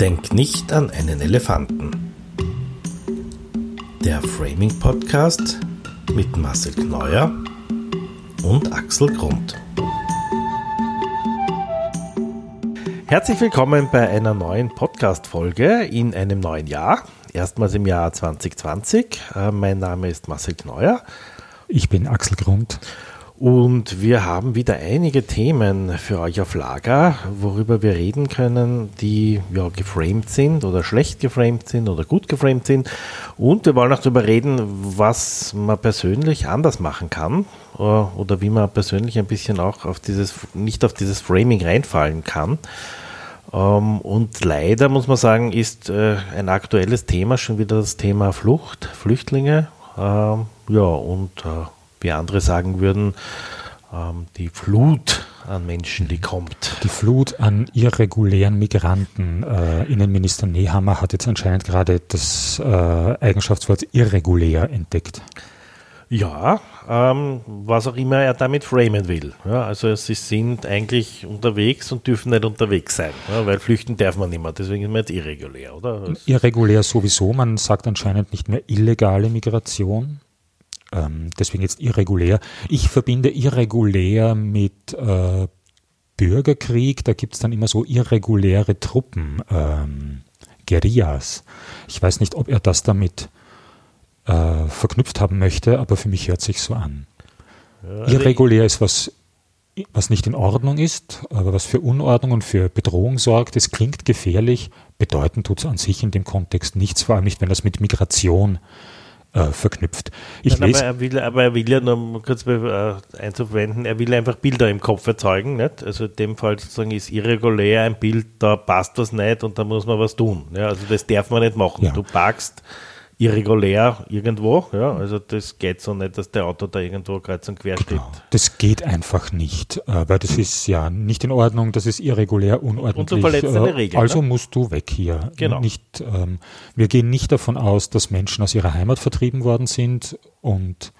Denk nicht an einen Elefanten. Der Framing Podcast mit Marcel Kneuer und Axel Grund. Herzlich willkommen bei einer neuen Podcast-Folge in einem neuen Jahr. Erstmals im Jahr 2020. Äh, mein Name ist Marcel Kneuer. Ich bin Axel Grund. Und wir haben wieder einige Themen für euch auf Lager, worüber wir reden können, die ja geframed sind oder schlecht geframed sind oder gut geframed sind. Und wir wollen auch darüber reden, was man persönlich anders machen kann äh, oder wie man persönlich ein bisschen auch auf dieses, nicht auf dieses Framing reinfallen kann. Ähm, und leider muss man sagen, ist äh, ein aktuelles Thema schon wieder das Thema Flucht, Flüchtlinge. Ähm, ja, und äh, wie andere sagen würden, ähm, die Flut an Menschen, die kommt. Die Flut an irregulären Migranten. Äh, Innenminister Nehammer hat jetzt anscheinend gerade das äh, Eigenschaftswort irregulär entdeckt. Ja, ähm, was auch immer er damit framen will. Ja, also sie sind eigentlich unterwegs und dürfen nicht unterwegs sein, ja, weil flüchten darf man nicht mehr. Deswegen ist man jetzt irregulär, oder? Irregulär sowieso. Man sagt anscheinend nicht mehr illegale Migration. Ähm, deswegen jetzt irregulär. Ich verbinde irregulär mit äh, Bürgerkrieg. Da gibt es dann immer so irreguläre Truppen, ähm, Guerillas. Ich weiß nicht, ob er das damit äh, verknüpft haben möchte, aber für mich hört sich so an. Ja, Irregulär ist was, was nicht in Ordnung ist, aber was für Unordnung und für Bedrohung sorgt. Es klingt gefährlich, bedeuten tut es an sich in dem Kontext nichts, vor allem nicht, wenn das mit Migration äh, verknüpft. Ich Nein, aber, er will, aber er will ja nur kurz äh, einzuwenden, er will einfach Bilder im Kopf erzeugen. Nicht? Also in dem Fall sozusagen ist irregulär ein Bild, da passt was nicht und da muss man was tun. Ja? Also das darf man nicht machen. Ja. Du packst irregulär irgendwo. Ja, also das geht so nicht, dass der Auto da irgendwo kreuz und quer genau. steht. Das geht einfach nicht, äh, weil das ist ja nicht in Ordnung, das ist irregulär, unordentlich. Und du verletzt eine äh, Regel. Also ne? musst du weg hier. Genau. Nicht, ähm, wir gehen nicht davon aus, dass Menschen aus ihrer Heimat vertrieben worden sind und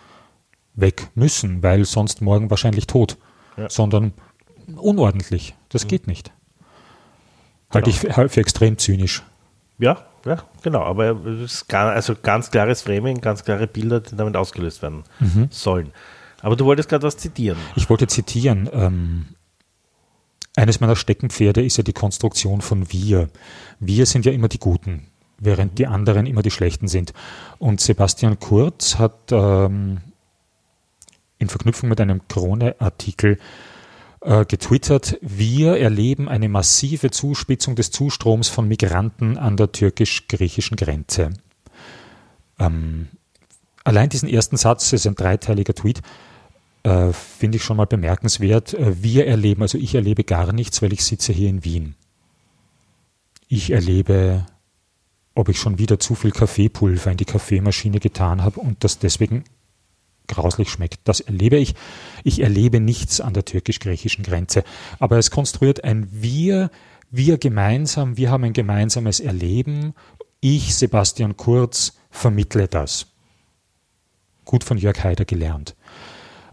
weg müssen, weil sonst morgen wahrscheinlich tot, ja. sondern unordentlich. Das mhm. geht nicht. Halte genau. ich für, für extrem zynisch. Ja, ja, genau, aber es ist gar, also ganz klares Framing, ganz klare Bilder, die damit ausgelöst werden mhm. sollen. Aber du wolltest gerade was zitieren. Ich wollte zitieren. Ähm, eines meiner Steckenpferde ist ja die Konstruktion von wir. Wir sind ja immer die Guten, während die anderen immer die Schlechten sind. Und Sebastian Kurz hat ähm, in Verknüpfung mit einem Krone-Artikel äh, getwittert, wir erleben eine massive Zuspitzung des Zustroms von Migranten an der türkisch-griechischen Grenze. Ähm, allein diesen ersten Satz, das ist ein dreiteiliger Tweet, äh, finde ich schon mal bemerkenswert. Äh, wir erleben, also ich erlebe gar nichts, weil ich sitze hier in Wien. Ich erlebe, ob ich schon wieder zu viel Kaffeepulver in die Kaffeemaschine getan habe und das deswegen grauslich schmeckt. Das erlebe ich. Ich erlebe nichts an der türkisch-griechischen Grenze. Aber es konstruiert ein Wir, wir gemeinsam, wir haben ein gemeinsames Erleben. Ich, Sebastian Kurz, vermittle das. Gut von Jörg Haider gelernt.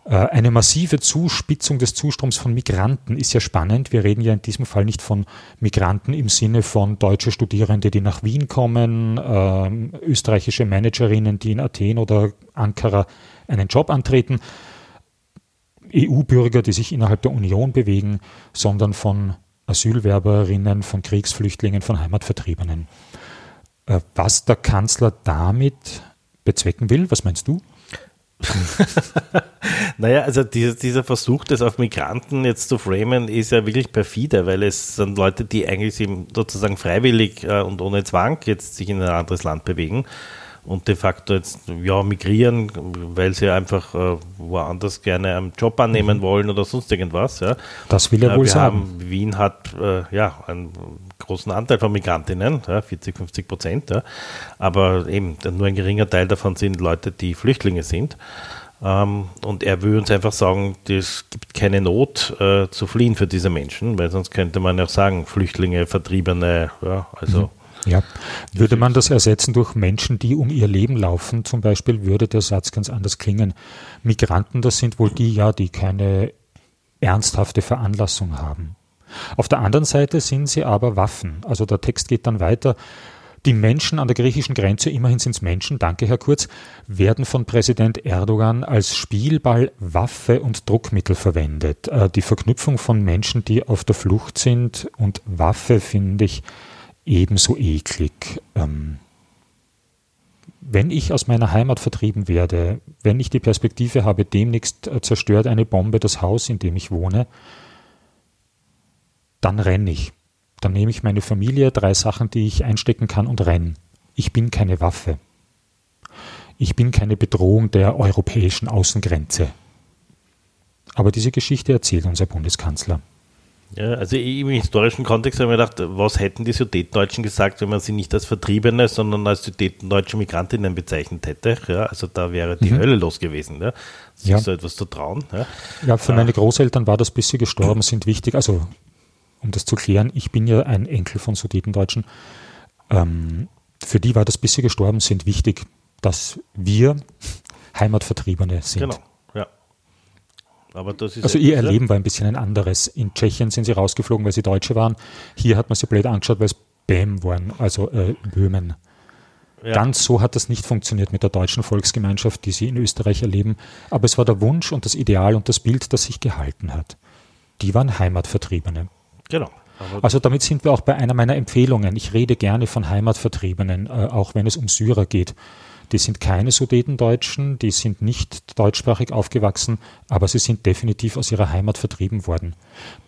Äh, eine massive Zuspitzung des Zustroms von Migranten ist ja spannend. Wir reden ja in diesem Fall nicht von Migranten im Sinne von deutsche Studierende, die nach Wien kommen, äh, österreichische Managerinnen, die in Athen oder Ankara einen Job antreten, EU-Bürger, die sich innerhalb der Union bewegen, sondern von Asylwerberinnen, von Kriegsflüchtlingen, von Heimatvertriebenen. Äh, was der Kanzler damit bezwecken will, was meinst du? naja, also dieser, dieser Versuch, das auf Migranten jetzt zu framen, ist ja wirklich perfide, weil es sind Leute, die eigentlich sozusagen freiwillig äh, und ohne Zwang jetzt sich in ein anderes Land bewegen und de facto jetzt ja migrieren, weil sie einfach äh, woanders gerne einen Job annehmen mhm. wollen oder sonst irgendwas. Ja. Das will er äh, wohl sagen. Haben, Wien hat äh, ja einen großen Anteil von Migrantinnen, ja, 40, 50 Prozent, ja. aber eben nur ein geringer Teil davon sind Leute, die Flüchtlinge sind. Ähm, und er will uns einfach sagen, es gibt keine Not äh, zu fliehen für diese Menschen, weil sonst könnte man ja sagen, Flüchtlinge, Vertriebene, ja, also. Mhm ja. Würde man das ersetzen durch Menschen, die um ihr Leben laufen, zum Beispiel, würde der Satz ganz anders klingen. Migranten, das sind wohl die, ja, die keine ernsthafte Veranlassung haben. Auf der anderen Seite sind sie aber Waffen. Also der Text geht dann weiter. Die Menschen an der griechischen Grenze, immerhin sind es Menschen, danke Herr Kurz, werden von Präsident Erdogan als Spielball, Waffe und Druckmittel verwendet. Äh, die Verknüpfung von Menschen, die auf der Flucht sind und Waffe finde ich ebenso eklig. Ähm, wenn ich aus meiner Heimat vertrieben werde, wenn ich die Perspektive habe, demnächst äh, zerstört eine Bombe das Haus, in dem ich wohne, dann renne ich. Dann nehme ich meine Familie, drei Sachen, die ich einstecken kann und renne. Ich bin keine Waffe. Ich bin keine Bedrohung der europäischen Außengrenze. Aber diese Geschichte erzählt unser Bundeskanzler. Ja, also im historischen Kontext habe ich mir gedacht, was hätten die Sudetendeutschen gesagt, wenn man sie nicht als Vertriebene, sondern als Sudetendeutsche Migrantinnen bezeichnet hätte? Ja, also da wäre die mhm. Hölle los gewesen, ja, sich ja. so etwas zu trauen. Ja, ja für meine Großeltern war das, bis sie gestorben sind, wichtig. Also, um das zu klären, ich bin ja ein Enkel von Sudetendeutschen. Ähm, für die war das, bis sie gestorben sind, wichtig, dass wir Heimatvertriebene sind. Genau also ihr Erleben war ein bisschen ein anderes. In Tschechien sind sie rausgeflogen, weil sie Deutsche waren. Hier hat man sie blöd angeschaut, weil es Bäm waren, also äh, Böhmen. Ja. Ganz so hat das nicht funktioniert mit der deutschen Volksgemeinschaft, die sie in Österreich erleben. Aber es war der Wunsch und das Ideal und das Bild, das sich gehalten hat. Die waren Heimatvertriebene. Genau. Also damit sind wir auch bei einer meiner Empfehlungen. Ich rede gerne von Heimatvertriebenen, äh, auch wenn es um Syrer geht. Die sind keine Sudetendeutschen, die sind nicht deutschsprachig aufgewachsen, aber sie sind definitiv aus ihrer Heimat vertrieben worden.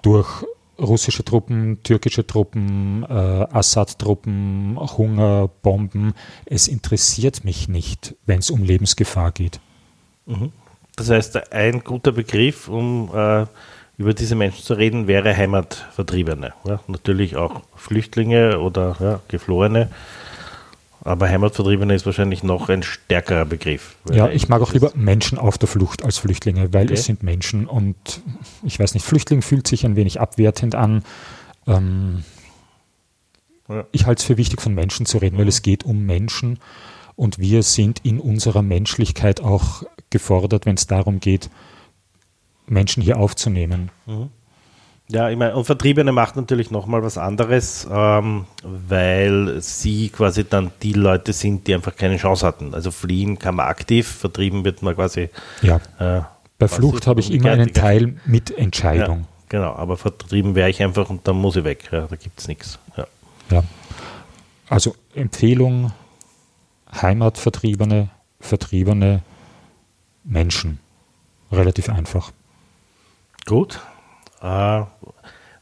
Durch russische Truppen, türkische Truppen, äh, Assad-Truppen, Hunger, Bomben. Es interessiert mich nicht, wenn es um Lebensgefahr geht. Mhm. Das heißt, ein guter Begriff, um äh, über diese Menschen zu reden, wäre Heimatvertriebene. Ja, natürlich auch Flüchtlinge oder ja, Geflohene. Aber Heimatvertriebene ist wahrscheinlich noch ein stärkerer Begriff. Ja, ich mag auch lieber Menschen auf der Flucht als Flüchtlinge, weil okay. es sind Menschen und ich weiß nicht, Flüchtling fühlt sich ein wenig abwertend an. Ähm, ja. Ich halte es für wichtig, von Menschen zu reden, mhm. weil es geht um Menschen und wir sind in unserer Menschlichkeit auch gefordert, wenn es darum geht, Menschen hier aufzunehmen. Mhm. Ja, ich meine, und Vertriebene macht natürlich nochmal was anderes, ähm, weil sie quasi dann die Leute sind, die einfach keine Chance hatten. Also fliehen kann man aktiv, vertrieben wird man quasi. Ja. Äh, Bei Flucht habe ich immer einen Teil mit Entscheidung. Ja, genau, aber vertrieben wäre ich einfach und dann muss ich weg. Ja, da gibt es nichts. Ja. ja. Also Empfehlung: Heimatvertriebene, vertriebene Menschen. Relativ einfach. Gut, äh,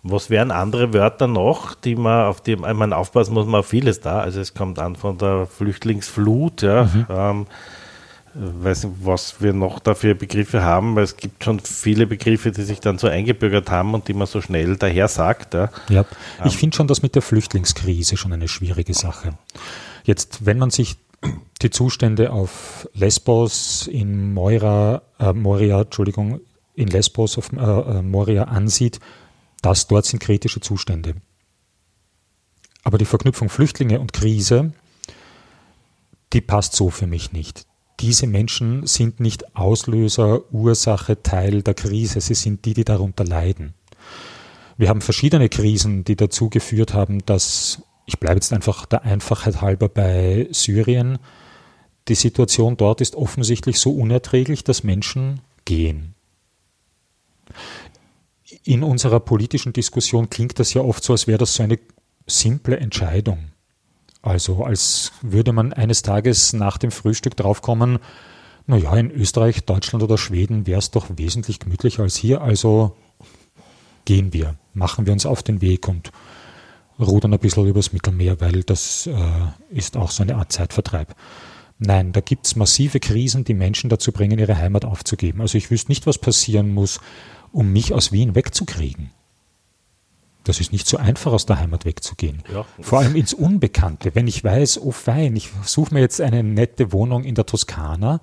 was wären andere Wörter noch, die man auf die man aufpassen muss man auf vieles da. Also es kommt an von der Flüchtlingsflut, ja. Mhm. Ähm, weiß nicht, was wir noch dafür Begriffe haben, weil es gibt schon viele Begriffe, die sich dann so eingebürgert haben und die man so schnell daher sagt. Ja, ja ich ähm, finde schon das mit der Flüchtlingskrise schon eine schwierige Sache. Jetzt, wenn man sich die Zustände auf Lesbos, in Moira, äh, Moria, Entschuldigung, in Lesbos auf äh, äh, Moria ansieht, dass dort sind kritische Zustände. Aber die Verknüpfung Flüchtlinge und Krise, die passt so für mich nicht. Diese Menschen sind nicht Auslöser, Ursache, Teil der Krise, sie sind die, die darunter leiden. Wir haben verschiedene Krisen, die dazu geführt haben, dass, ich bleibe jetzt einfach der Einfachheit halber bei Syrien, die Situation dort ist offensichtlich so unerträglich, dass Menschen gehen. In unserer politischen Diskussion klingt das ja oft so, als wäre das so eine simple Entscheidung. Also als würde man eines Tages nach dem Frühstück draufkommen, naja, in Österreich, Deutschland oder Schweden wäre es doch wesentlich gemütlicher als hier, also gehen wir, machen wir uns auf den Weg und rudern ein bisschen übers Mittelmeer, weil das äh, ist auch so eine Art Zeitvertreib. Nein, da gibt es massive Krisen, die Menschen dazu bringen, ihre Heimat aufzugeben. Also ich wüsste nicht, was passieren muss, um mich aus Wien wegzukriegen. Das ist nicht so einfach, aus der Heimat wegzugehen. Ja. Vor allem ins Unbekannte. Wenn ich weiß, oh fein, ich suche mir jetzt eine nette Wohnung in der Toskana,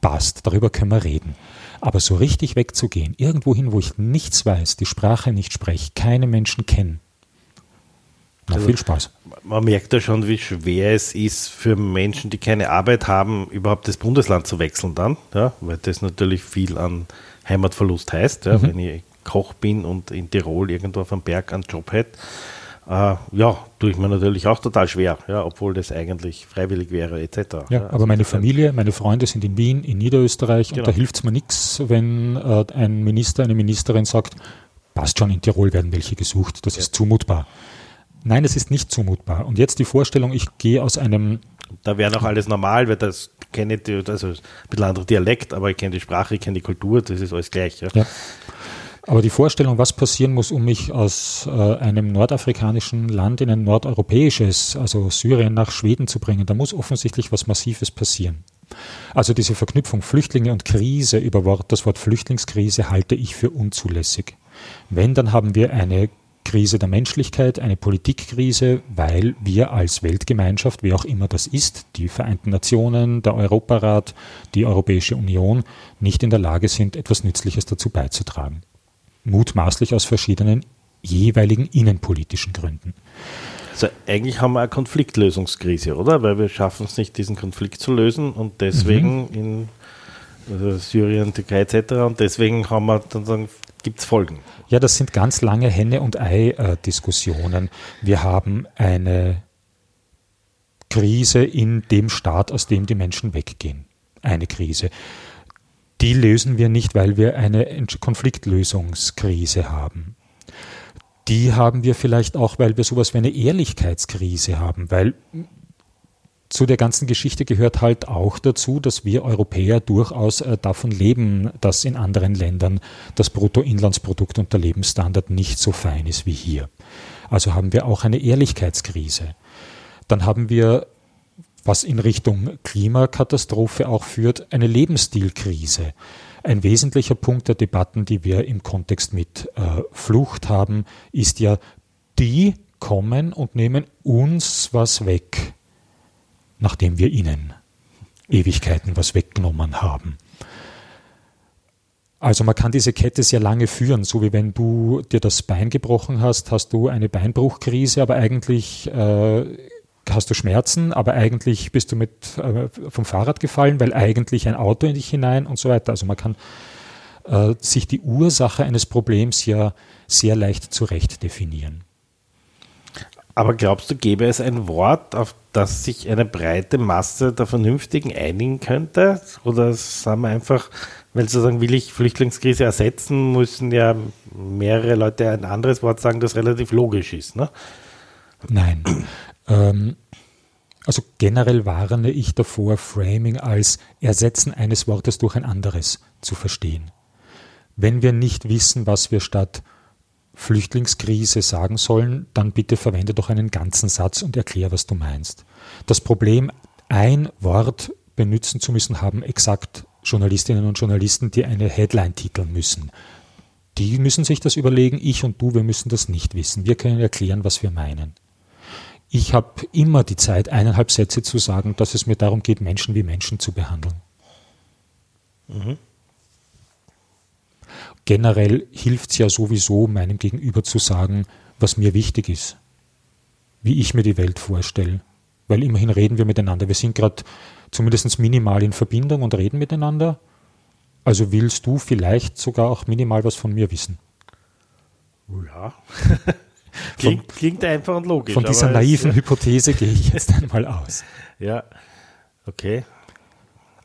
passt, darüber können wir reden. Aber so richtig wegzugehen, irgendwo hin, wo ich nichts weiß, die Sprache nicht spreche, keine Menschen kenne, na, also, viel Spaß. Man merkt ja schon, wie schwer es ist für Menschen, die keine Arbeit haben, überhaupt das Bundesland zu wechseln dann, ja, weil das natürlich viel an Heimatverlust heißt. Ja, mhm. Wenn ich Koch bin und in Tirol irgendwo auf dem Berg einen Job hätte, äh, ja, tue ich mir natürlich auch total schwer, ja, obwohl das eigentlich freiwillig wäre, etc. Ja, aber meine Familie, meine Freunde sind in Wien, in Niederösterreich genau. und da hilft es mir nichts, wenn äh, ein Minister, eine Ministerin sagt, passt schon, in Tirol werden welche gesucht, das ja. ist zumutbar. Nein, es ist nicht zumutbar. Und jetzt die Vorstellung, ich gehe aus einem. Da wäre noch alles normal, weil das kenne ich, also ein bisschen anderer Dialekt, aber ich kenne die Sprache, ich kenne die Kultur, das ist alles gleich. Ja. ja. Aber die Vorstellung, was passieren muss, um mich aus äh, einem nordafrikanischen Land in ein nordeuropäisches, also Syrien nach Schweden zu bringen, da muss offensichtlich was Massives passieren. Also diese Verknüpfung Flüchtlinge und Krise über Wort, das Wort Flüchtlingskrise halte ich für unzulässig. Wenn, dann haben wir eine Krise der Menschlichkeit, eine Politikkrise, weil wir als Weltgemeinschaft, wie auch immer das ist, die Vereinten Nationen, der Europarat, die Europäische Union, nicht in der Lage sind, etwas Nützliches dazu beizutragen mutmaßlich aus verschiedenen jeweiligen innenpolitischen Gründen. Also eigentlich haben wir eine Konfliktlösungskrise, oder? Weil wir schaffen es nicht, diesen Konflikt zu lösen und deswegen mhm. in also Syrien, Türkei etc. und deswegen haben wir dann sagen, gibt es Folgen. Ja, das sind ganz lange Henne- und Ei-Diskussionen. Wir haben eine Krise in dem Staat, aus dem die Menschen weggehen. Eine Krise die lösen wir nicht, weil wir eine Konfliktlösungskrise haben. Die haben wir vielleicht auch, weil wir sowas wie eine Ehrlichkeitskrise haben, weil zu der ganzen Geschichte gehört halt auch dazu, dass wir Europäer durchaus äh, davon leben, dass in anderen Ländern das Bruttoinlandsprodukt und der Lebensstandard nicht so fein ist wie hier. Also haben wir auch eine Ehrlichkeitskrise. Dann haben wir was in Richtung Klimakatastrophe auch führt, eine Lebensstilkrise. Ein wesentlicher Punkt der Debatten, die wir im Kontext mit äh, Flucht haben, ist ja, die kommen und nehmen uns was weg, nachdem wir ihnen Ewigkeiten was weggenommen haben. Also man kann diese Kette sehr lange führen, so wie wenn du dir das Bein gebrochen hast, hast du eine Beinbruchkrise, aber eigentlich äh, hast du Schmerzen, aber eigentlich bist du mit, äh, vom Fahrrad gefallen, weil eigentlich ein Auto in dich hinein und so weiter. Also man kann äh, sich die Ursache eines Problems ja sehr leicht zurecht definieren. Aber glaubst du, gäbe es ein Wort, auf das sich eine breite Masse der Vernünftigen einigen könnte? Oder sagen wir einfach, weil sozusagen will ich Flüchtlingskrise ersetzen, müssen ja mehrere Leute ein anderes Wort sagen, das relativ logisch ist. Ne? Nein. Ähm, also generell warne ich davor, Framing als Ersetzen eines Wortes durch ein anderes zu verstehen. Wenn wir nicht wissen, was wir statt Flüchtlingskrise sagen sollen, dann bitte verwende doch einen ganzen Satz und erklär, was du meinst. Das Problem, ein Wort benutzen zu müssen, haben exakt Journalistinnen und Journalisten, die eine Headline titeln müssen. Die müssen sich das überlegen, ich und du, wir müssen das nicht wissen. Wir können erklären, was wir meinen. Ich habe immer die Zeit, eineinhalb Sätze zu sagen, dass es mir darum geht, Menschen wie Menschen zu behandeln. Mhm. Generell hilft es ja sowieso, meinem Gegenüber zu sagen, was mir wichtig ist, wie ich mir die Welt vorstelle. Weil immerhin reden wir miteinander. Wir sind gerade zumindest minimal in Verbindung und reden miteinander. Also willst du vielleicht sogar auch minimal was von mir wissen? Ja. Klingt, von, klingt einfach und logisch. Von dieser naiven es, Hypothese gehe ich jetzt einmal aus. Ja, okay.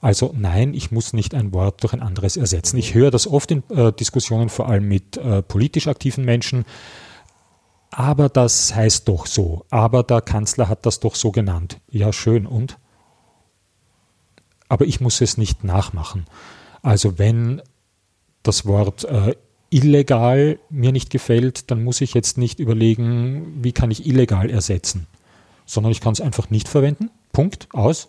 Also nein, ich muss nicht ein Wort durch ein anderes ersetzen. Ich höre das oft in äh, Diskussionen, vor allem mit äh, politisch aktiven Menschen. Aber das heißt doch so. Aber der Kanzler hat das doch so genannt. Ja, schön. Und? Aber ich muss es nicht nachmachen. Also wenn das Wort äh, illegal mir nicht gefällt, dann muss ich jetzt nicht überlegen, wie kann ich illegal ersetzen, sondern ich kann es einfach nicht verwenden, Punkt, aus,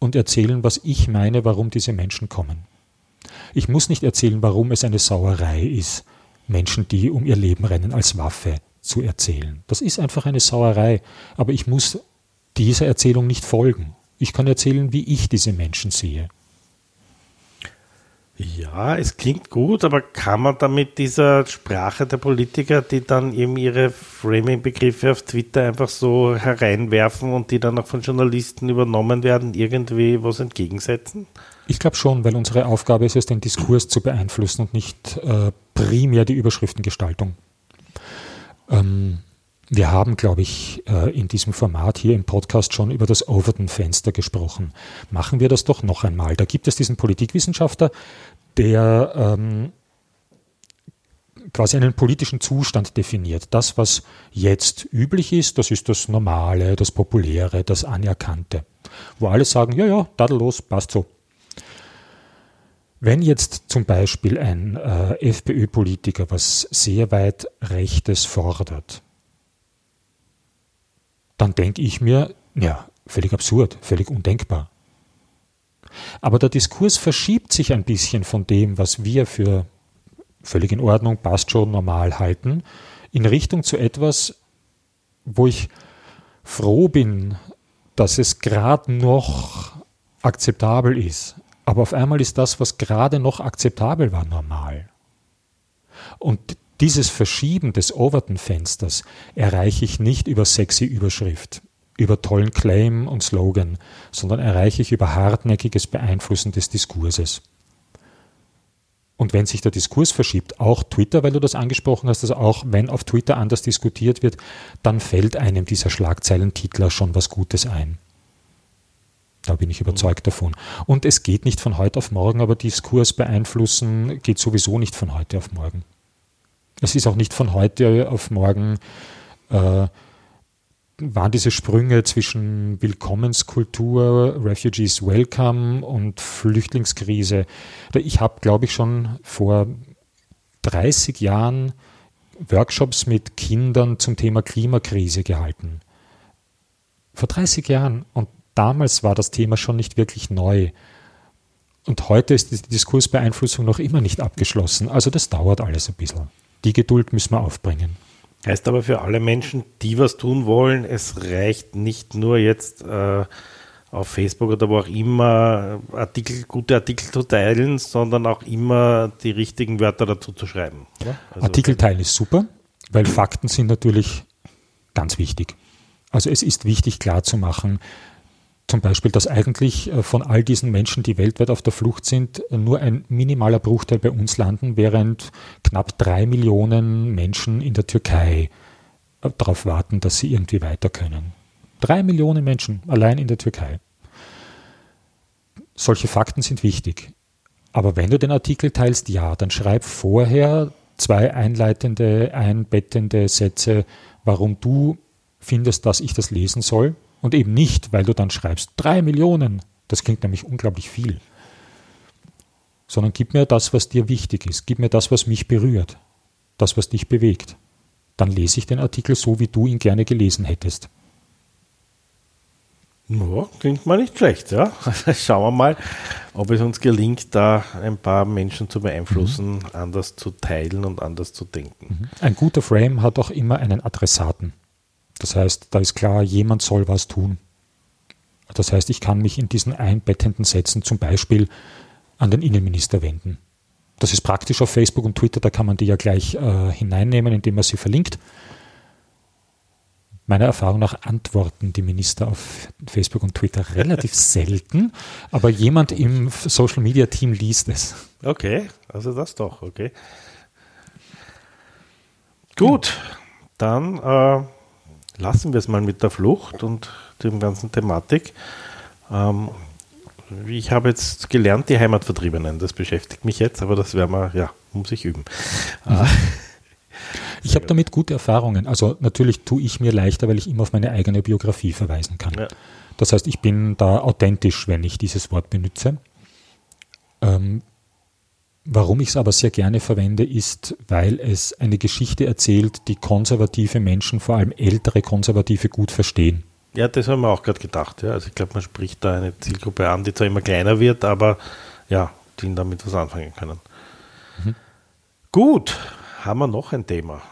und erzählen, was ich meine, warum diese Menschen kommen. Ich muss nicht erzählen, warum es eine Sauerei ist, Menschen, die um ihr Leben rennen, als Waffe zu erzählen. Das ist einfach eine Sauerei, aber ich muss dieser Erzählung nicht folgen. Ich kann erzählen, wie ich diese Menschen sehe. Ja, es klingt gut, aber kann man damit dieser Sprache der Politiker, die dann eben ihre Framing-Begriffe auf Twitter einfach so hereinwerfen und die dann auch von Journalisten übernommen werden, irgendwie was entgegensetzen? Ich glaube schon, weil unsere Aufgabe ist es, den Diskurs zu beeinflussen und nicht äh, primär die Überschriftengestaltung. Ähm, wir haben, glaube ich, äh, in diesem Format hier im Podcast schon über das Overton-Fenster gesprochen. Machen wir das doch noch einmal. Da gibt es diesen Politikwissenschaftler, der ähm, quasi einen politischen Zustand definiert. Das, was jetzt üblich ist, das ist das Normale, das Populäre, das Anerkannte. Wo alle sagen, ja, ja, tadellos, passt so. Wenn jetzt zum Beispiel ein äh, FPÖ-Politiker was sehr weit Rechtes fordert, dann denke ich mir, ja, völlig absurd, völlig undenkbar. Aber der Diskurs verschiebt sich ein bisschen von dem, was wir für völlig in Ordnung, passt schon, normal halten, in Richtung zu etwas, wo ich froh bin, dass es gerade noch akzeptabel ist. Aber auf einmal ist das, was gerade noch akzeptabel war, normal. Und dieses Verschieben des Overton-Fensters erreiche ich nicht über sexy Überschrift, über tollen Claim und Slogan, sondern erreiche ich über hartnäckiges Beeinflussen des Diskurses. Und wenn sich der Diskurs verschiebt, auch Twitter, weil du das angesprochen hast, also auch wenn auf Twitter anders diskutiert wird, dann fällt einem dieser Schlagzeilentitler schon was Gutes ein. Da bin ich überzeugt davon. Und es geht nicht von heute auf morgen, aber Diskurs beeinflussen geht sowieso nicht von heute auf morgen. Es ist auch nicht von heute auf morgen, äh, waren diese Sprünge zwischen Willkommenskultur, Refugees Welcome und Flüchtlingskrise. Ich habe, glaube ich, schon vor 30 Jahren Workshops mit Kindern zum Thema Klimakrise gehalten. Vor 30 Jahren. Und damals war das Thema schon nicht wirklich neu. Und heute ist die Diskursbeeinflussung noch immer nicht abgeschlossen. Also das dauert alles ein bisschen. Die Geduld müssen wir aufbringen. Heißt aber für alle Menschen, die was tun wollen, es reicht nicht nur jetzt äh, auf Facebook oder wo auch immer Artikel, gute Artikel zu teilen, sondern auch immer die richtigen Wörter dazu zu schreiben. Also Artikel teilen ist super, weil Fakten sind natürlich ganz wichtig. Also es ist wichtig klarzumachen, zum Beispiel, dass eigentlich äh, von all diesen Menschen, die weltweit auf der Flucht sind, nur ein minimaler Bruchteil bei uns landen, während knapp drei Millionen Menschen in der Türkei äh, darauf warten, dass sie irgendwie weiter können. Drei Millionen Menschen allein in der Türkei. Solche Fakten sind wichtig. Aber wenn du den Artikel teilst, ja, dann schreib vorher zwei einleitende, einbettende Sätze, warum du findest, dass ich das lesen soll und eben nicht, weil du dann schreibst, drei Millionen, das klingt nämlich unglaublich viel, sondern gib mir das, was dir wichtig ist, gib mir das, was mich berührt, das, was dich bewegt. Dann lese ich den Artikel so, wie du ihn gerne gelesen hättest. Ja, klingt mal nicht schlecht, ja. Schauen wir mal, ob es uns gelingt, da ein paar Menschen zu beeinflussen, mhm. anders zu teilen und anders zu denken. Mhm. Ein guter Frame hat auch immer einen Adressaten. Das heißt, da ist klar, jemand soll was tun. Das heißt, ich kann mich in diesen einbettenden Sätzen zum Beispiel an den Innenminister wenden. Das ist praktisch auf Facebook und Twitter, da kann man die ja gleich äh, hineinnehmen, indem man sie verlinkt. Meiner Erfahrung nach antworten die Minister auf Facebook und Twitter relativ selten, aber jemand im Social Media Team liest es. Okay, also das doch, okay. Gut, dann äh lassen wir es mal mit der Flucht und dem ganzen Thematik. Ähm, ich habe jetzt gelernt, die Heimatvertriebenen, das beschäftigt mich jetzt, aber das werden wir, ja, muss ich üben. Mhm. Ich habe damit gute Erfahrungen. Also natürlich tue ich mir leichter, weil ich immer auf meine eigene Biografie verweisen kann. Ja. Das heißt, ich bin da authentisch, wenn ich dieses Wort benutze. Ähm, Warum ich es aber sehr gerne verwende, ist, weil es eine Geschichte erzählt, die konservative Menschen, vor allem ältere Konservative, gut verstehen. Ja, das haben wir auch gerade gedacht. Ja. Also ich glaube, man spricht da eine Zielgruppe an, die zwar immer kleiner wird, aber ja, die damit was anfangen können. Mhm. Gut, haben wir noch ein Thema?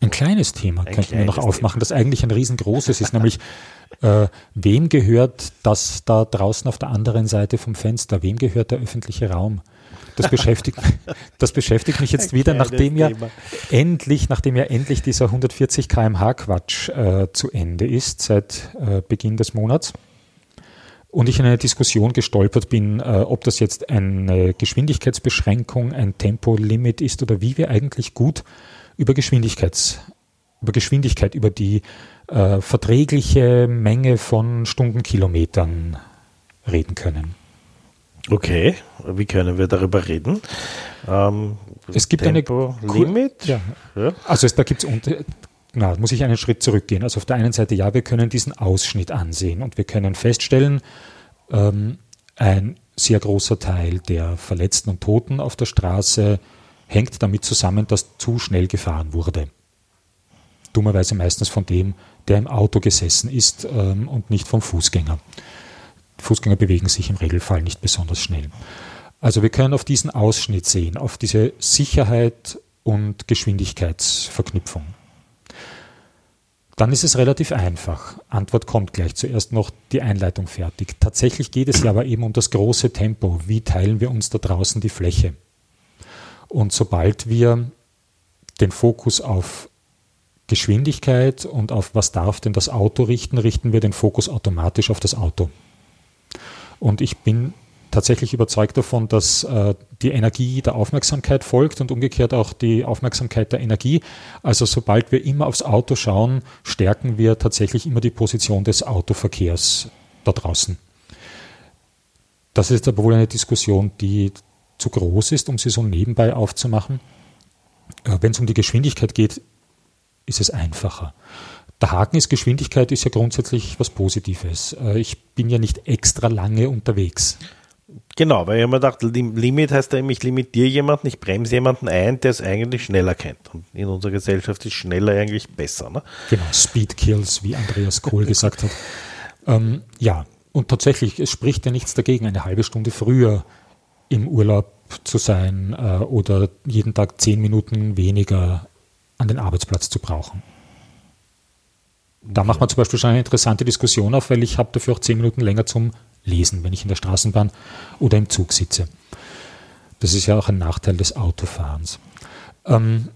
Ein kleines Thema Ein könnten wir noch aufmachen, das eigentlich ein riesengroßes ist, nämlich äh, wem gehört das da draußen auf der anderen Seite vom Fenster? Wem gehört der öffentliche Raum? Das beschäftigt, das beschäftigt mich jetzt Ein wieder, nachdem ja Thema. endlich, nachdem ja endlich dieser 140 kmh Quatsch äh, zu Ende ist seit äh, Beginn des Monats und ich in eine Diskussion gestolpert bin, äh, ob das jetzt eine Geschwindigkeitsbeschränkung, ein Tempolimit ist oder wie wir eigentlich gut über Geschwindigkeits, über Geschwindigkeit, über die äh, verträgliche Menge von Stundenkilometern reden können. Okay, wie können wir darüber reden? Ähm, Es gibt eine Tempo-Limit? Ja. Ja. Also es, da gibt es na, muss ich einen Schritt zurückgehen. Also auf der einen Seite, ja, wir können diesen Ausschnitt ansehen und wir können feststellen, ähm, ein sehr großer Teil der Verletzten und Toten auf der Straße hängt damit zusammen, dass zu schnell gefahren wurde. Dummerweise meistens von dem, der im Auto gesessen ist ähm, und nicht vom Fußgänger. Fußgänger bewegen sich im Regelfall nicht besonders schnell. Also wir können auf diesen Ausschnitt sehen, auf diese Sicherheit und Geschwindigkeitsverknüpfung. Dann ist es relativ einfach. Antwort kommt gleich. Zuerst noch die Einleitung fertig. Tatsächlich geht es ja aber eben um das große Tempo. Wie teilen wir uns da draußen die Fläche? Und sobald wir den Fokus auf Geschwindigkeit und auf was darf denn das Auto richten, richten wir den Fokus automatisch auf das Auto. Und ich bin tatsächlich überzeugt davon, dass äh, die Energie der Aufmerksamkeit folgt und umgekehrt auch die Aufmerksamkeit der Energie. Also sobald wir immer aufs Auto schauen, stärken wir tatsächlich immer die Position des Autoverkehrs da draußen. Das ist aber wohl eine Diskussion, die zu groß ist, um sie so nebenbei aufzumachen. Äh, Wenn es um die Geschwindigkeit geht, ist es einfacher. Der Haken ist, Geschwindigkeit ist ja grundsätzlich was Positives. Äh, Ich bin ja nicht extra lange unterwegs. Genau, weil ich gedacht, Lim- Limit heißt ja, eben, ich limitiere jemanden, ich bremse jemanden ein, der es eigentlich schneller kennt. Und in unserer Gesellschaft ist schneller eigentlich besser. Ne? Genau, Speed Kills, wie Andreas Kohl gesagt hat. Ähm, ja, und tatsächlich, es spricht ja nichts dagegen, eine halbe Stunde früher im Urlaub zu sein äh, oder jeden Tag zehn Minuten weniger an den Arbeitsplatz zu brauchen. Da macht man zum Beispiel schon eine interessante Diskussion auf, weil ich habe dafür auch zehn Minuten länger zum Lesen, wenn ich in der Straßenbahn oder im Zug sitze. Das ist ja auch ein Nachteil des Autofahrens. Ähm,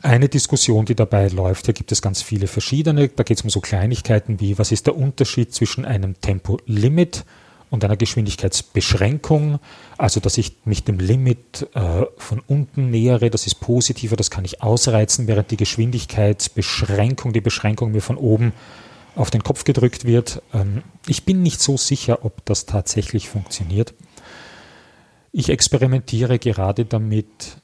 eine Diskussion, die dabei läuft, hier gibt es ganz viele verschiedene. Da geht es um so Kleinigkeiten wie, was ist der Unterschied zwischen einem Tempolimit und einer Geschwindigkeitsbeschränkung? Also, dass ich mich dem Limit äh, von unten nähere, das ist positiver, das kann ich ausreizen, während die Geschwindigkeitsbeschränkung, die Beschränkung mir von oben auf den Kopf gedrückt wird. Ähm, ich bin nicht so sicher, ob das tatsächlich funktioniert. Ich experimentiere gerade damit,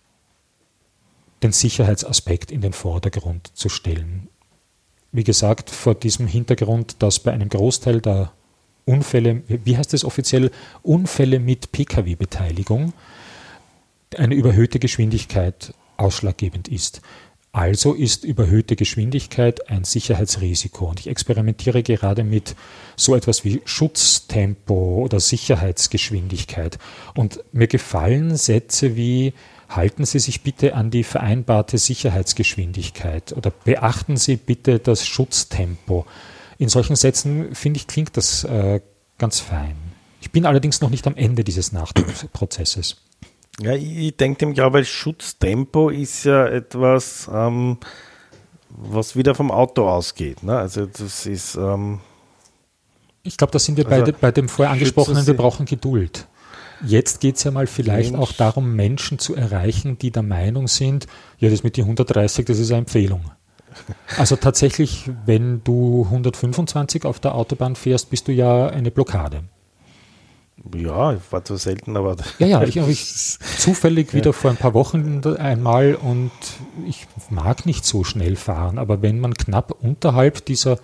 den Sicherheitsaspekt in den Vordergrund zu stellen. Wie gesagt, vor diesem Hintergrund, dass bei einem Großteil der Unfälle, wie heißt es offiziell, Unfälle mit Pkw-Beteiligung, eine überhöhte Geschwindigkeit ausschlaggebend ist. Also ist überhöhte Geschwindigkeit ein Sicherheitsrisiko. Und ich experimentiere gerade mit so etwas wie Schutztempo oder Sicherheitsgeschwindigkeit. Und mir gefallen Sätze wie halten Sie sich bitte an die vereinbarte Sicherheitsgeschwindigkeit oder beachten Sie bitte das Schutztempo. In solchen Sätzen, finde ich, klingt das äh, ganz fein. Ich bin allerdings noch nicht am Ende dieses Nachdenkprozesses. Ja, ich, ich denke dem, glaube Schutztempo ist ja etwas, ähm, was wieder vom Auto ausgeht. Ne? Also das ist, ähm, Ich glaube, da sind wir bei, Also, de, bei dem vorher angesprochenen, wir brauchen Geduld. Jetzt geht es ja mal vielleicht Mensch. auch darum, Menschen zu erreichen, die der Meinung sind, ja, das mit die 130, das ist eine Empfehlung. Also tatsächlich, wenn du 125 auf der Autobahn fährst, bist du ja eine Blockade. ja, war zu selten, aber Ja, ja, ich habe ich zufällig wieder vor ein paar Wochen einmal und ich mag nicht so schnell fahren, aber wenn man knapp unterhalb dieser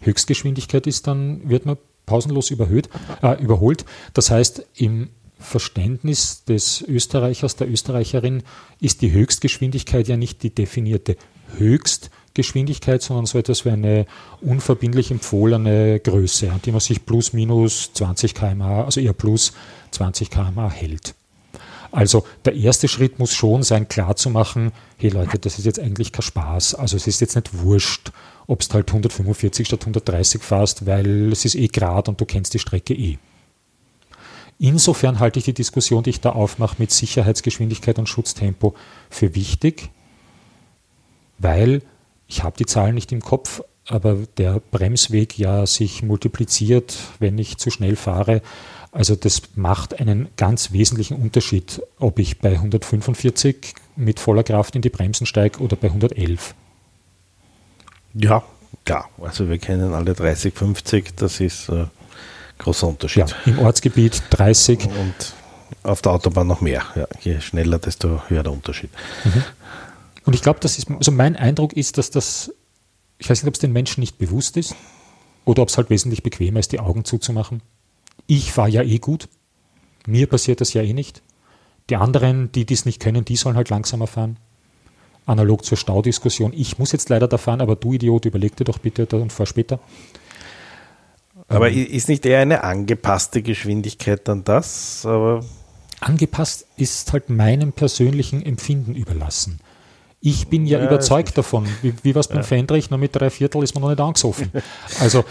Höchstgeschwindigkeit ist, dann wird man pausenlos überhöht, äh, überholt. Das heißt, im Verständnis des Österreichers, der Österreicherin ist die Höchstgeschwindigkeit ja nicht die definierte Höchstgeschwindigkeit, sondern so etwas wie eine unverbindlich empfohlene Größe, an die man sich plus minus 20 km/h, also eher plus 20 km/h hält. Also der erste Schritt muss schon sein, klarzumachen, hey Leute, das ist jetzt eigentlich kein Spaß. Also es ist jetzt nicht wurscht, ob es halt 145 statt 130 fährst, weil es ist eh gerade und du kennst die Strecke eh. Insofern halte ich die Diskussion, die ich da aufmache mit Sicherheitsgeschwindigkeit und Schutztempo für wichtig, weil ich habe die Zahlen nicht im Kopf, aber der Bremsweg ja sich multipliziert, wenn ich zu schnell fahre. Also das macht einen ganz wesentlichen Unterschied, ob ich bei 145 mit voller Kraft in die Bremsen steige oder bei 111. Ja, klar. Also wir kennen alle 30, 50, das ist ein äh, großer Unterschied. Ja, Im Ortsgebiet 30. Und auf der Autobahn noch mehr. Ja, je schneller, desto höher der Unterschied. Mhm. Und ich glaube, das ist, also mein Eindruck ist, dass das, ich weiß nicht, ob es den Menschen nicht bewusst ist oder ob es halt wesentlich bequemer ist, die Augen zuzumachen. Ich fahre ja eh gut. Mir passiert das ja eh nicht. Die anderen, die dies nicht können, die sollen halt langsamer fahren. Analog zur Staudiskussion. Ich muss jetzt leider da fahren, aber du Idiot, überleg dir doch bitte und fahr später. Aber ähm, ist nicht eher eine angepasste Geschwindigkeit dann das? Aber angepasst ist halt meinem persönlichen Empfinden überlassen. Ich bin ja, ja überzeugt davon. Wie, wie was beim ja. Fendrich, nur mit drei Viertel ist man noch nicht angesoffen. Also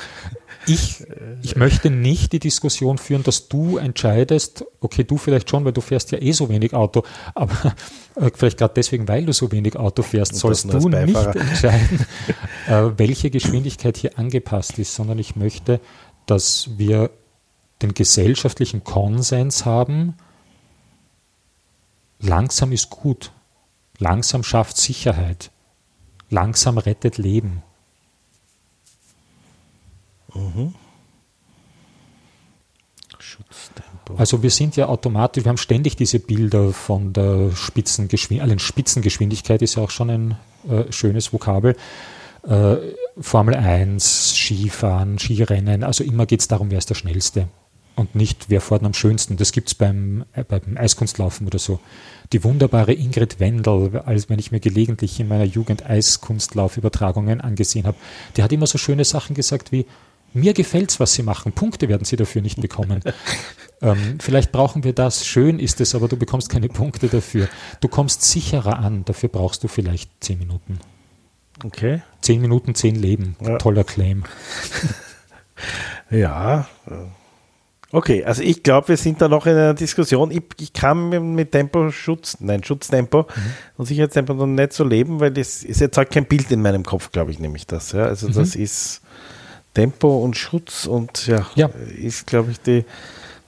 ich, ich möchte nicht die Diskussion führen, dass du entscheidest, okay, du vielleicht schon, weil du fährst ja eh so wenig Auto, aber äh, vielleicht gerade deswegen, weil du so wenig Auto fährst, sollst du nicht entscheiden, äh, welche Geschwindigkeit hier angepasst ist, sondern ich möchte, dass wir den gesellschaftlichen Konsens haben, langsam ist gut. Langsam schafft Sicherheit. Langsam rettet Leben. Mhm. Schutztempo. Also wir sind ja automatisch, wir haben ständig diese Bilder von der Spitzengeschwindigkeit, also Spitzengeschwindigkeit ist ja auch schon ein äh, schönes Vokabel. Äh, Formel 1, Skifahren, Skirennen, also immer geht es darum, wer ist der Schnellste und nicht wer fährt am schönsten. Das gibt es beim, äh, beim Eiskunstlaufen oder so die wunderbare Ingrid Wendel, als wenn ich mir gelegentlich in meiner Jugend Eiskunstlaufübertragungen angesehen habe, die hat immer so schöne Sachen gesagt wie, mir gefällt's, was sie machen. Punkte werden sie dafür nicht bekommen. ähm, vielleicht brauchen wir das. Schön ist es, aber du bekommst keine Punkte dafür. Du kommst sicherer an. Dafür brauchst du vielleicht zehn Minuten. Okay. Zehn Minuten, zehn Leben. Ja. Toller Claim. ja. Okay, also ich glaube, wir sind da noch in einer Diskussion. Ich, ich kann mit Temposchutz, nein, Schutztempo mhm. und Sicherheitstempo noch nicht so leben, weil das ist jetzt halt kein Bild in meinem Kopf, glaube ich, nämlich das. Ja. Also mhm. das ist Tempo und Schutz und ja, ja. ist, glaube ich, die,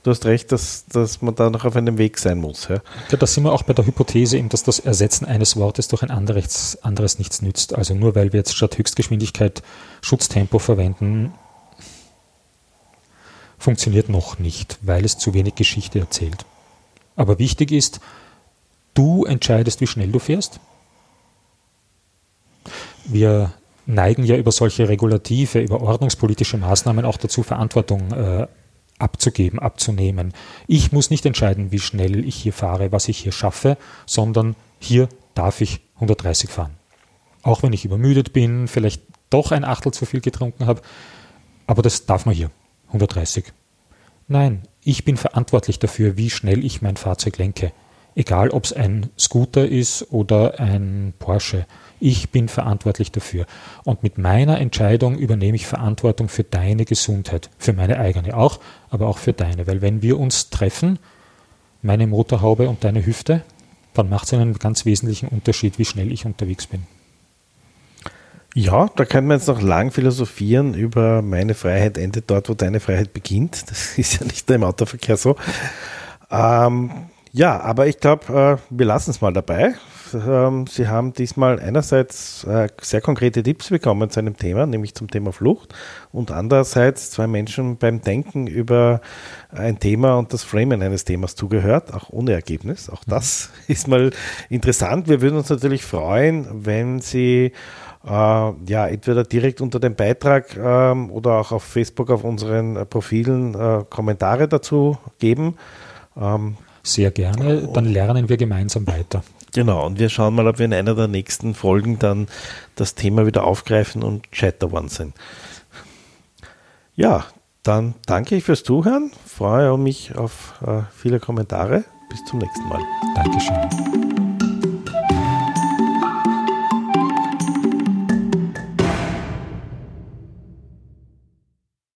du hast recht, dass, dass man da noch auf einem Weg sein muss. Ja. ja, da sind wir auch bei der Hypothese, eben, dass das Ersetzen eines Wortes durch ein anderes, anderes nichts nützt. Also nur weil wir jetzt statt Höchstgeschwindigkeit Schutztempo verwenden, funktioniert noch nicht, weil es zu wenig Geschichte erzählt. Aber wichtig ist, du entscheidest, wie schnell du fährst. Wir neigen ja über solche regulative, über ordnungspolitische Maßnahmen auch dazu, Verantwortung äh, abzugeben, abzunehmen. Ich muss nicht entscheiden, wie schnell ich hier fahre, was ich hier schaffe, sondern hier darf ich 130 fahren. Auch wenn ich übermüdet bin, vielleicht doch ein Achtel zu viel getrunken habe, aber das darf man hier. 130. Nein, ich bin verantwortlich dafür, wie schnell ich mein Fahrzeug lenke. Egal, ob es ein Scooter ist oder ein Porsche. Ich bin verantwortlich dafür. Und mit meiner Entscheidung übernehme ich Verantwortung für deine Gesundheit. Für meine eigene auch, aber auch für deine. Weil wenn wir uns treffen, meine Motorhaube und deine Hüfte, dann macht es einen ganz wesentlichen Unterschied, wie schnell ich unterwegs bin. Ja, da können wir jetzt noch lang philosophieren über meine Freiheit endet dort, wo deine Freiheit beginnt. Das ist ja nicht im Autoverkehr so. Ähm, ja, aber ich glaube, äh, wir lassen es mal dabei. Ähm, Sie haben diesmal einerseits äh, sehr konkrete Tipps bekommen zu einem Thema, nämlich zum Thema Flucht, und andererseits zwei Menschen beim Denken über ein Thema und das Framen eines Themas zugehört, auch ohne Ergebnis. Auch das ist mal interessant. Wir würden uns natürlich freuen, wenn Sie äh, ja, entweder direkt unter dem Beitrag ähm, oder auch auf Facebook auf unseren äh, Profilen äh, Kommentare dazu geben. Ähm, Sehr gerne, dann lernen wir gemeinsam weiter. Genau, und wir schauen mal, ob wir in einer der nächsten Folgen dann das Thema wieder aufgreifen und Chatter One sind. Ja, dann danke ich fürs Zuhören, freue mich auf äh, viele Kommentare bis zum nächsten Mal. Dankeschön.